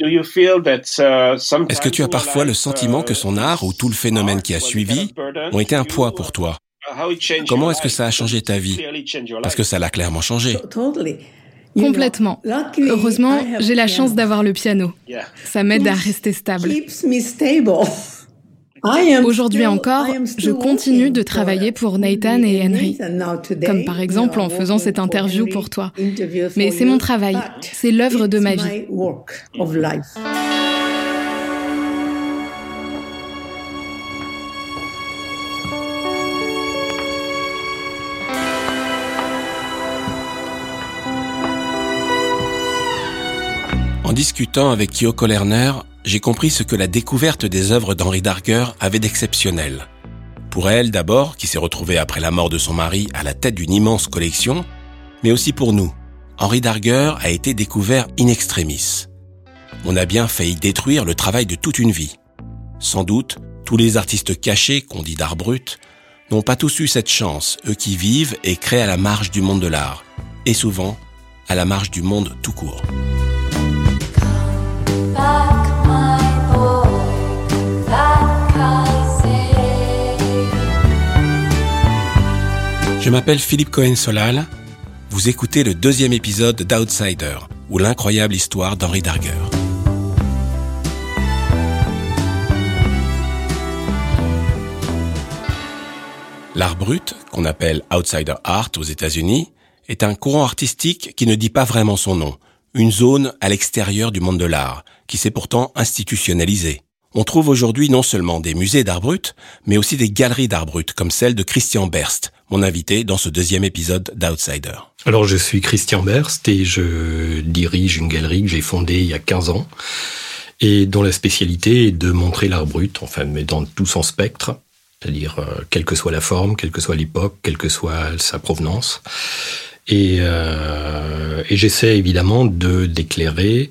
Est-ce que tu as parfois le sentiment que son art ou tout le phénomène qui a suivi ont été un poids pour toi? Comment est-ce que ça a changé ta vie? Parce que ça l'a clairement changé. Complètement. Heureusement, j'ai la chance d'avoir le piano. Ça m'aide à rester stable. Aujourd'hui encore, je continue de travailler pour Nathan et Henry, comme par exemple en faisant cette interview pour toi. Mais c'est mon travail, c'est l'œuvre de ma vie. En discutant avec Kyoko Lerner, j'ai compris ce que la découverte des œuvres d'Henri Darger avait d'exceptionnel. Pour elle d'abord, qui s'est retrouvée après la mort de son mari à la tête d'une immense collection, mais aussi pour nous. Henri Darger a été découvert in extremis. On a bien failli détruire le travail de toute une vie. Sans doute, tous les artistes cachés qu'on dit d'art brut n'ont pas tous eu cette chance, eux qui vivent et créent à la marge du monde de l'art, et souvent à la marge du monde tout court. Je m'appelle Philippe Cohen-Solal. Vous écoutez le deuxième épisode d'Outsider, ou l'incroyable histoire d'Henri Darger. L'art brut, qu'on appelle Outsider Art aux États-Unis, est un courant artistique qui ne dit pas vraiment son nom, une zone à l'extérieur du monde de l'art, qui s'est pourtant institutionnalisée. On trouve aujourd'hui non seulement des musées d'art brut, mais aussi des galeries d'art brut, comme celle de Christian Berst, mon invité dans ce deuxième épisode d'Outsider. Alors je suis Christian Berst et je dirige une galerie que j'ai fondée il y a 15 ans et dont la spécialité est de montrer l'art brut, enfin, mais dans tout son spectre, c'est-à-dire euh, quelle que soit la forme, quelle que soit l'époque, quelle que soit sa provenance. Et, euh, et j'essaie évidemment de d'éclairer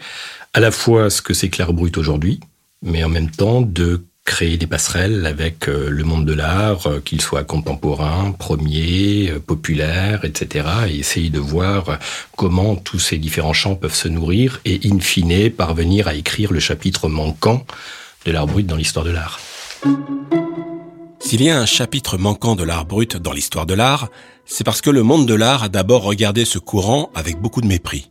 à la fois ce que c'est que l'art brut aujourd'hui, mais en même temps de créer des passerelles avec euh, le monde de l'art, euh, qu'il soit contemporain, premier, euh, populaire, etc. Et essayer de voir comment tous ces différents champs peuvent se nourrir et, in fine, parvenir à écrire le chapitre manquant de l'art brut dans l'histoire de l'art. S'il y a un chapitre manquant de l'art brut dans l'histoire de l'art, c'est parce que le monde de l'art a d'abord regardé ce courant avec beaucoup de mépris.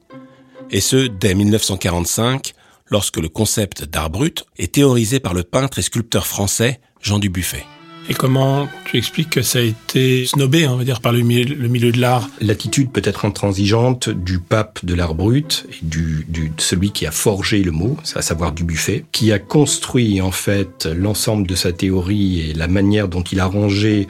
Et ce, dès 1945, lorsque le concept d'art brut est théorisé par le peintre et sculpteur français Jean Dubuffet. Et comment tu expliques que ça a été snobé, on va dire, par le milieu, le milieu de l'art? L'attitude peut-être intransigeante du pape de l'art brut, et du, du, celui qui a forgé le mot, à savoir Dubuffet, qui a construit en fait l'ensemble de sa théorie et la manière dont il a rangé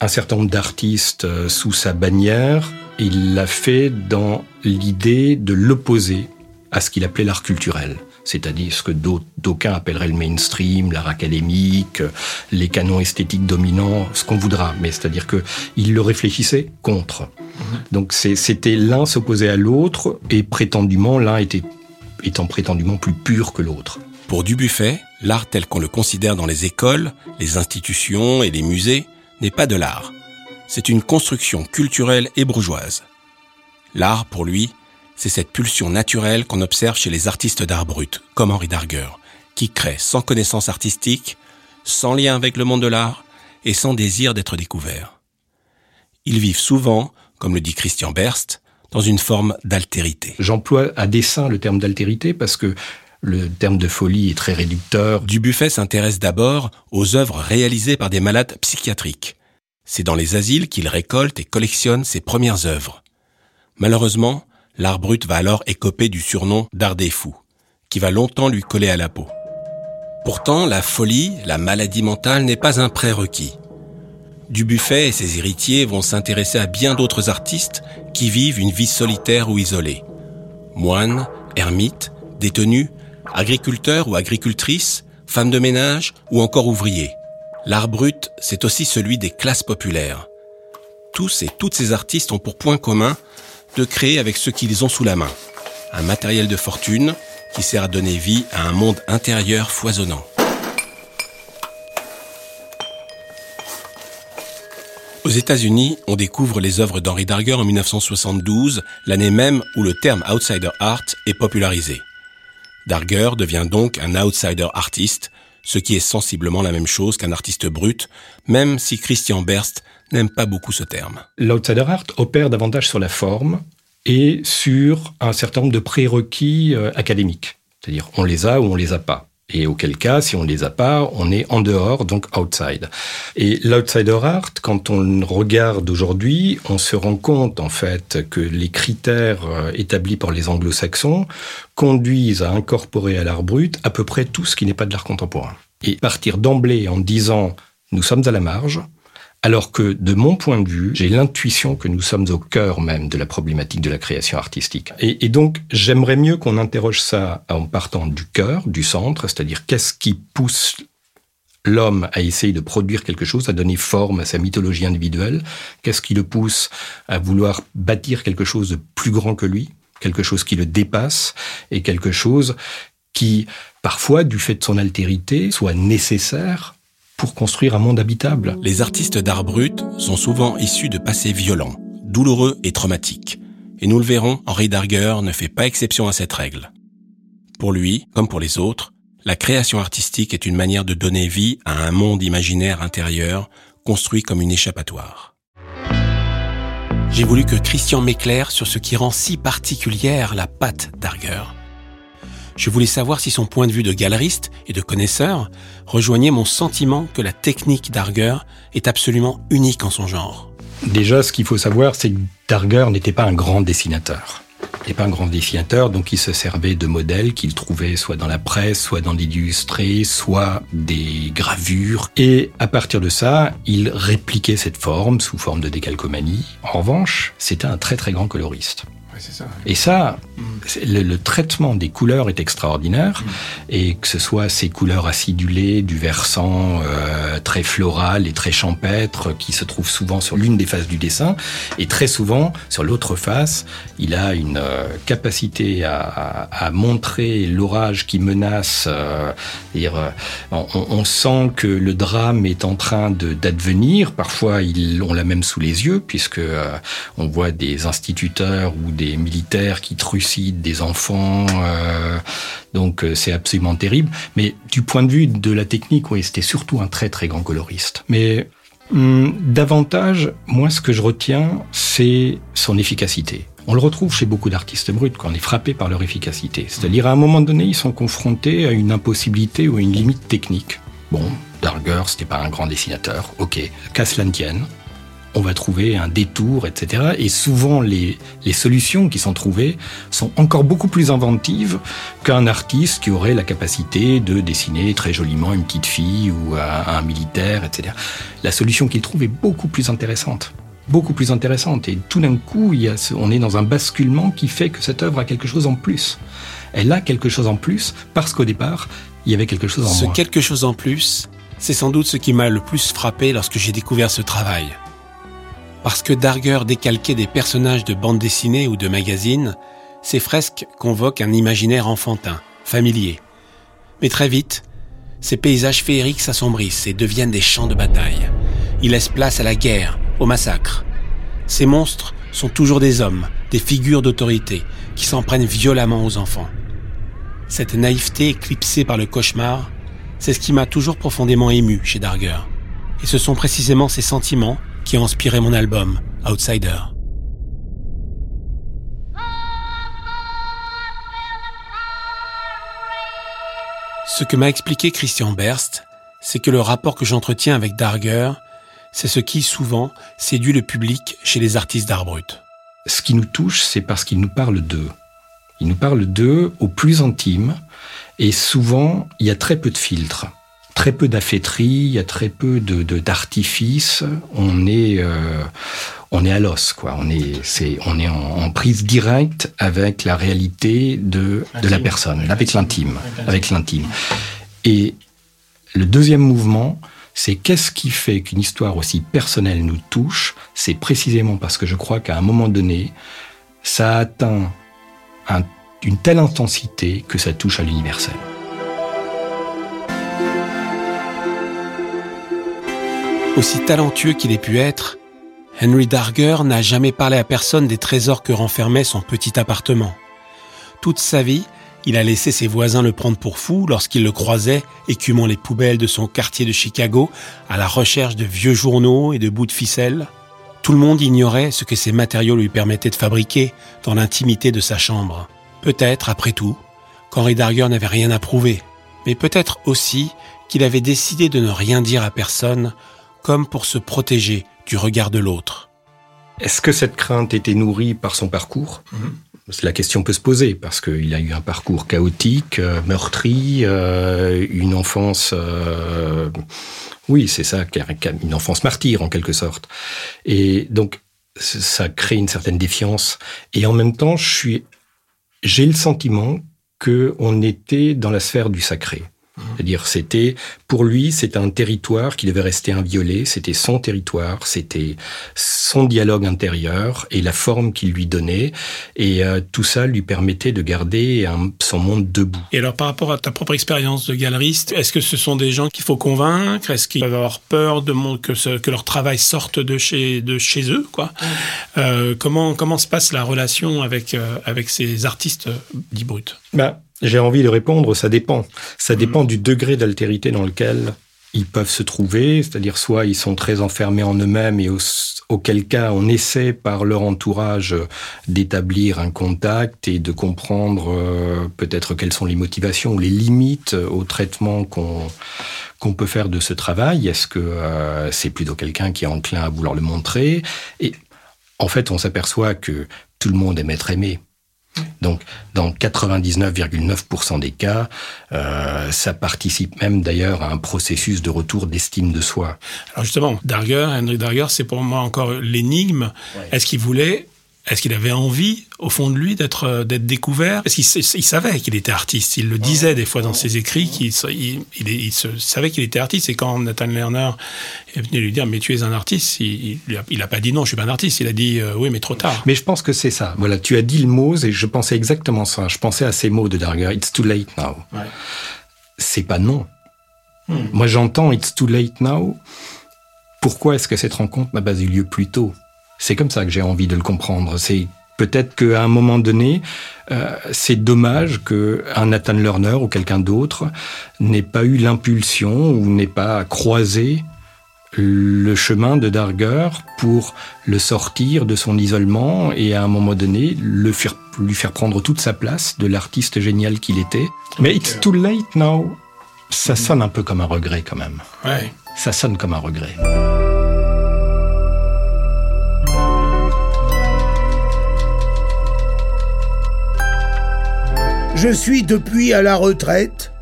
un certain nombre d'artistes euh, sous sa bannière, il l'a fait dans l'idée de l'opposer à ce qu'il appelait l'art culturel c'est-à-dire ce que d'aucuns appelleraient le mainstream, l'art académique, les canons esthétiques dominants, ce qu'on voudra. Mais c'est-à-dire que il le réfléchissait contre. Donc c'était l'un s'opposait à l'autre et prétendument l'un était étant prétendument plus pur que l'autre. Pour Dubuffet, l'art tel qu'on le considère dans les écoles, les institutions et les musées n'est pas de l'art. C'est une construction culturelle et bourgeoise. L'art, pour lui, c'est cette pulsion naturelle qu'on observe chez les artistes d'art brut, comme Henri Darger, qui créent sans connaissance artistique, sans lien avec le monde de l'art et sans désir d'être découverts. Ils vivent souvent, comme le dit Christian Berst, dans une forme d'altérité. J'emploie à dessein le terme d'altérité parce que le terme de folie est très réducteur. Dubuffet s'intéresse d'abord aux œuvres réalisées par des malades psychiatriques. C'est dans les asiles qu'il récolte et collectionne ses premières œuvres. Malheureusement, l'art brut va alors écoper du surnom d'art des fous, qui va longtemps lui coller à la peau. Pourtant, la folie, la maladie mentale n'est pas un prérequis. Dubuffet et ses héritiers vont s'intéresser à bien d'autres artistes qui vivent une vie solitaire ou isolée. Moines, ermites, détenus, agriculteurs ou agricultrices, femmes de ménage ou encore ouvriers. L'art brut, c'est aussi celui des classes populaires. Tous et toutes ces artistes ont pour point commun de créer avec ce qu'ils ont sous la main. Un matériel de fortune qui sert à donner vie à un monde intérieur foisonnant. Aux États-Unis, on découvre les œuvres d'Henri Darger en 1972, l'année même où le terme outsider art est popularisé. Darger devient donc un outsider artiste, ce qui est sensiblement la même chose qu'un artiste brut, même si Christian Berst n'aime pas beaucoup ce terme. L'outsider art opère davantage sur la forme et sur un certain nombre de prérequis euh, académiques. C'est-à-dire, on les a ou on les a pas. Et auquel cas, si on les a pas, on est en dehors, donc outside. Et l'outsider art, quand on regarde aujourd'hui, on se rend compte en fait que les critères euh, établis par les anglo-saxons conduisent à incorporer à l'art brut à peu près tout ce qui n'est pas de l'art contemporain. Et partir d'emblée en disant nous sommes à la marge, alors que, de mon point de vue, j'ai l'intuition que nous sommes au cœur même de la problématique de la création artistique. Et, donc, j'aimerais mieux qu'on interroge ça en partant du cœur, du centre, c'est-à-dire qu'est-ce qui pousse l'homme à essayer de produire quelque chose, à donner forme à sa mythologie individuelle? Qu'est-ce qui le pousse à vouloir bâtir quelque chose de plus grand que lui Quelque chose qui le dépasse et quelque chose qui, parfois, du fait de son altérité, soit nécessaire construire un monde habitable. Les artistes d'art brut sont souvent issus de passés violents, douloureux et traumatiques. Et nous le verrons, Henri Darger ne fait pas exception à cette règle. Pour lui, comme pour les autres, la création artistique est une manière de donner vie à un monde imaginaire intérieur construit comme une échappatoire. J'ai voulu que Christian m'éclaire sur ce qui rend si particulière la patte Darger. Je voulais savoir si son point de vue de galeriste et de connaisseur rejoignait mon sentiment que la technique d'Arger est absolument unique en son genre. Déjà, ce qu'il faut savoir, c'est que Darger n'était pas un grand dessinateur. Il n'était pas un grand dessinateur, donc il se servait de modèles qu'il trouvait soit dans la presse, soit dans l'illustré, soit des gravures. Et à partir de ça, il répliquait cette forme sous forme de décalcomanie. En revanche, c'était un très très grand coloriste. Et ça, le, traitement des couleurs est extraordinaire. Mm. Et que ce soit ces couleurs acidulées du versant euh, très floral et très champêtre qui se trouve souvent sur l'une des faces du dessin, et très souvent sur l'autre face, il a une euh, capacité à, montrer l'orage qui menace. Euh, on, on, sent que le drame est en train d'advenir. Parfois, il, on l'a même sous les yeux, puisque on voit des instituteurs ou des militaires qui des enfants. Euh, donc euh, c'est absolument terrible. Mais du point de vue de la technique, oui, c'était surtout un très très grand coloriste. Mais hum, davantage, moi, ce que je retiens, c'est son efficacité. On le retrouve chez beaucoup d'artistes bruts quand on est frappé par leur efficacité. C'est-à-dire, à un moment donné, ils sont confrontés à une impossibilité ou à une limite technique. Bon, Darger, c'était pas un grand dessinateur, ok. Qu'à cela tienne, on va trouver un détour, etc. Et souvent, les, les solutions qui sont trouvées sont encore beaucoup plus inventives qu'un artiste qui aurait la capacité de dessiner très joliment une petite fille ou un, militaire, etc. La solution qu'il trouve est beaucoup plus intéressante beaucoup plus intéressante. Et tout d'un coup, il y a on est dans un basculement qui fait que cette œuvre a quelque chose en plus. Elle a quelque chose en plus parce qu'au départ, il y avait quelque chose en ce Ce quelque chose en plus, c'est sans doute ce qui m'a le plus frappé lorsque j'ai découvert ce travail. Parce que Darger décalquait des personnages de bande dessinée ou de magazines, ces fresques convoquent un imaginaire enfantin, familier. Mais très vite, ces paysages féeriques s'assombrissent et deviennent des champs de bataille. Ils laissent place à la guerre, au massacre. Ces monstres sont toujours des hommes, des figures d'autorité, qui s'en prennent violemment aux enfants. Cette naïveté éclipsée par le cauchemar, c'est ce qui m'a toujours profondément ému chez Darger. Et ce sont précisément ces sentiments qui a inspiré mon album, Outsider. Ce que m'a expliqué Christian Berst, c'est que le rapport que j'entretiens avec Darger, c'est ce qui, souvent, séduit le public chez les artistes d'art brut. Ce qui nous touche, c'est parce qu'il nous parle d'eux. Il nous parle d'eux au plus intime, et souvent, il y a très peu de filtres très peu d'afféterie, il y a très peu de d'artifice. On est euh, on est à l'os, quoi. On est c'est on est en, prise directe avec la réalité de de la personne, avec l'intime, avec l'intime. Et le deuxième mouvement, c'est qu'est-ce qui fait qu'une histoire aussi personnelle nous touche? C'est précisément parce que je crois qu'à un moment donné, ça atteint une telle intensité que ça touche à l'universel. Aussi talentueux qu'il ait pu être, Henry Darger n'a jamais parlé à personne des trésors que renfermait son petit appartement. Toute sa vie, Il a laissé ses voisins le prendre pour fou lorsqu'il le croisait écumant les poubelles de son quartier de Chicago à la recherche de vieux journaux et de bouts de ficelle. Tout le monde ignorait ce que ces matériaux lui permettaient de fabriquer dans l'intimité de sa chambre. Peut-être, après tout, qu'Henri Darger n'avait rien à prouver, mais peut-être aussi qu'il avait décidé de ne rien dire à personne, comme pour se protéger du regard de l'autre. Est-ce que cette crainte était nourrie par son parcours? Mhm. La question peut se poser parce qu'il a eu un parcours chaotique, euh, meurtri, euh, une enfance, euh, oui, c'est ça, une enfance martyre en quelque sorte. Et donc ça crée une certaine défiance. Et en même temps, je suis, j'ai le sentiment que on était dans la sphère du sacré. C'est-à-dire, c'était pour lui, c'était un territoire qui devait rester inviolé. C'était son territoire, c'était son dialogue intérieur et la forme qu'il lui donnait. Et euh, tout ça lui permettait de garder son monde debout. Et alors, par rapport à ta propre expérience de galeriste, est-ce que ce sont des gens qu'il faut convaincre? Est-ce qu'ils peuvent avoir peur de que, que leur travail sorte de chez, de chez eux quoi? Euh, comment, comment se passe la relation avec, euh, avec ces artistes dits bruts? Bah, j'ai envie de répondre, ça dépend. Ça dépend du degré d'altérité dans lequel ils peuvent se trouver, c'est-à-dire soit ils sont très enfermés en eux-mêmes et auquel cas on essaie par leur entourage d'établir un contact et de comprendre euh, peut-être quelles sont les motivations ou les limites au traitement qu'on qu'on peut faire de ce travail. Est-ce que euh, c'est plutôt quelqu'un qui est enclin à vouloir le montrer? Et en fait, on s'aperçoit que tout le monde est maître aimé. Donc, dans 99,9% des cas, euh, ça participe même d'ailleurs à un processus de retour d'estime de soi. Alors justement, Darger, Henry Darger, c'est pour moi encore l'énigme. Est-ce qu'il voulait est-ce qu'il avait envie, au fond de lui, d'être euh, d'être découvert? Parce qu'il il savait qu'il était artiste. Il le disait des fois dans ses écrits qu'il il, il, savait qu'il était artiste. Et quand Nathan Lerner est venu lui dire mais tu es un artiste, il, il a, pas dit non, je suis pas un artiste. Il a dit euh, oui, mais trop tard. Mais je pense que c'est ça. Voilà, tu as dit le mot et je pensais exactement ça. Je pensais à ces mots de Darger. It's too late now. Ouais. C'est pas non. Hmm. Moi, j'entends It's too late now. Pourquoi est-ce que cette rencontre n'a pas eu lieu plus tôt? C'est comme ça que j'ai envie de le comprendre. C'est peut-être qu'à un moment donné, euh, c'est dommage qu'un Nathan Lerner ou quelqu'un d'autre n'ait pas eu l'impulsion ou n'ait pas croisé le chemin de Darger pour le sortir de son isolement et à un moment donné le faire, lui faire prendre toute sa place de l'artiste génial qu'il était. Mais it's too late now. Ça sonne un peu comme un regret quand même. Ouais. Ça sonne comme un regret. Je suis depuis à la retraite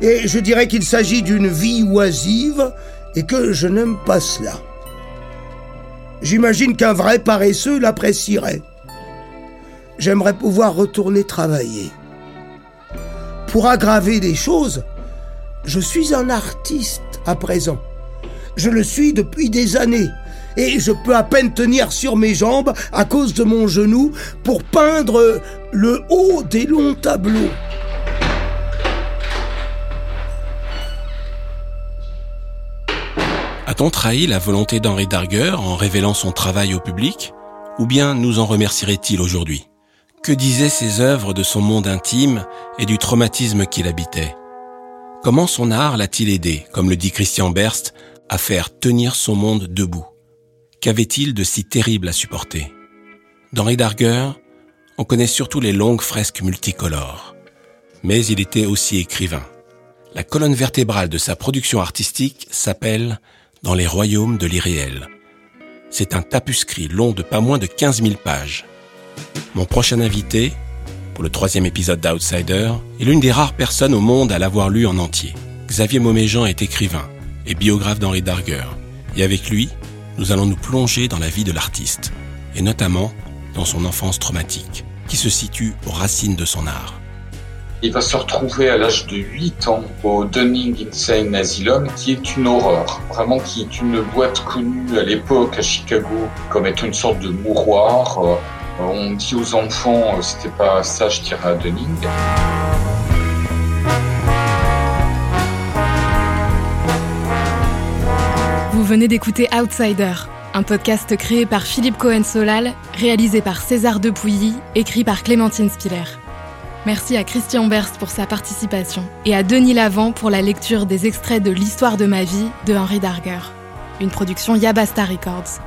et je dirais qu'il s'agit d'une vie oisive et que je n'aime pas cela. J'imagine qu'un vrai paresseux l'apprécierait. J'aimerais pouvoir retourner travailler. Pour aggraver les choses, je suis un artiste à présent. Je le suis depuis des années et je peux à peine tenir sur mes jambes à cause de mon genou pour peindre le haut des longs tableaux. A-t-on trahi la volonté d'Henri Darger en révélant son travail au public Ou bien nous en remercierait-il aujourd'hui? Que disaient ses œuvres de son monde intime et du traumatisme qu'il habitait? Comment son art l'a-t-il aidé, comme le dit Christian Berst, à faire tenir son monde debout? Qu'avait-il de si terrible à supporter? D'Henri Darger, on connaît surtout les longues fresques multicolores. Mais il était aussi écrivain. La colonne vertébrale de sa production artistique s'appelle Dans les royaumes de l'irréel. C'est un tapuscrit long de pas moins de 15 000 pages. Mon prochain invité, pour le troisième épisode d'Outsider, est l'une des rares personnes au monde à l'avoir lu en entier. Xavier Mauméjean est écrivain et biographe d'Henri Darger. Et avec lui, nous allons nous plonger dans la vie de l'artiste, et notamment dans son enfance traumatique, qui se situe aux racines de son art. Il va se retrouver à l'âge de 8 ans au Dunning Insane Asylum, qui est une horreur, vraiment qui est une boîte connue à l'époque à Chicago comme étant une sorte de mouroir. Euh, on dit aux enfants, euh, c'était pas ça, je tirais à Dunning. Vous venez d'écouter Outsider, un podcast créé par Philippe Cohen-Solal, réalisé par César Depuilly, écrit par Clémentine Spiller. Merci à Christian Berst pour sa participation et à Denis Lavant pour la lecture des extraits de L'histoire de ma vie de Henri Darger. Une production Yabasta Records.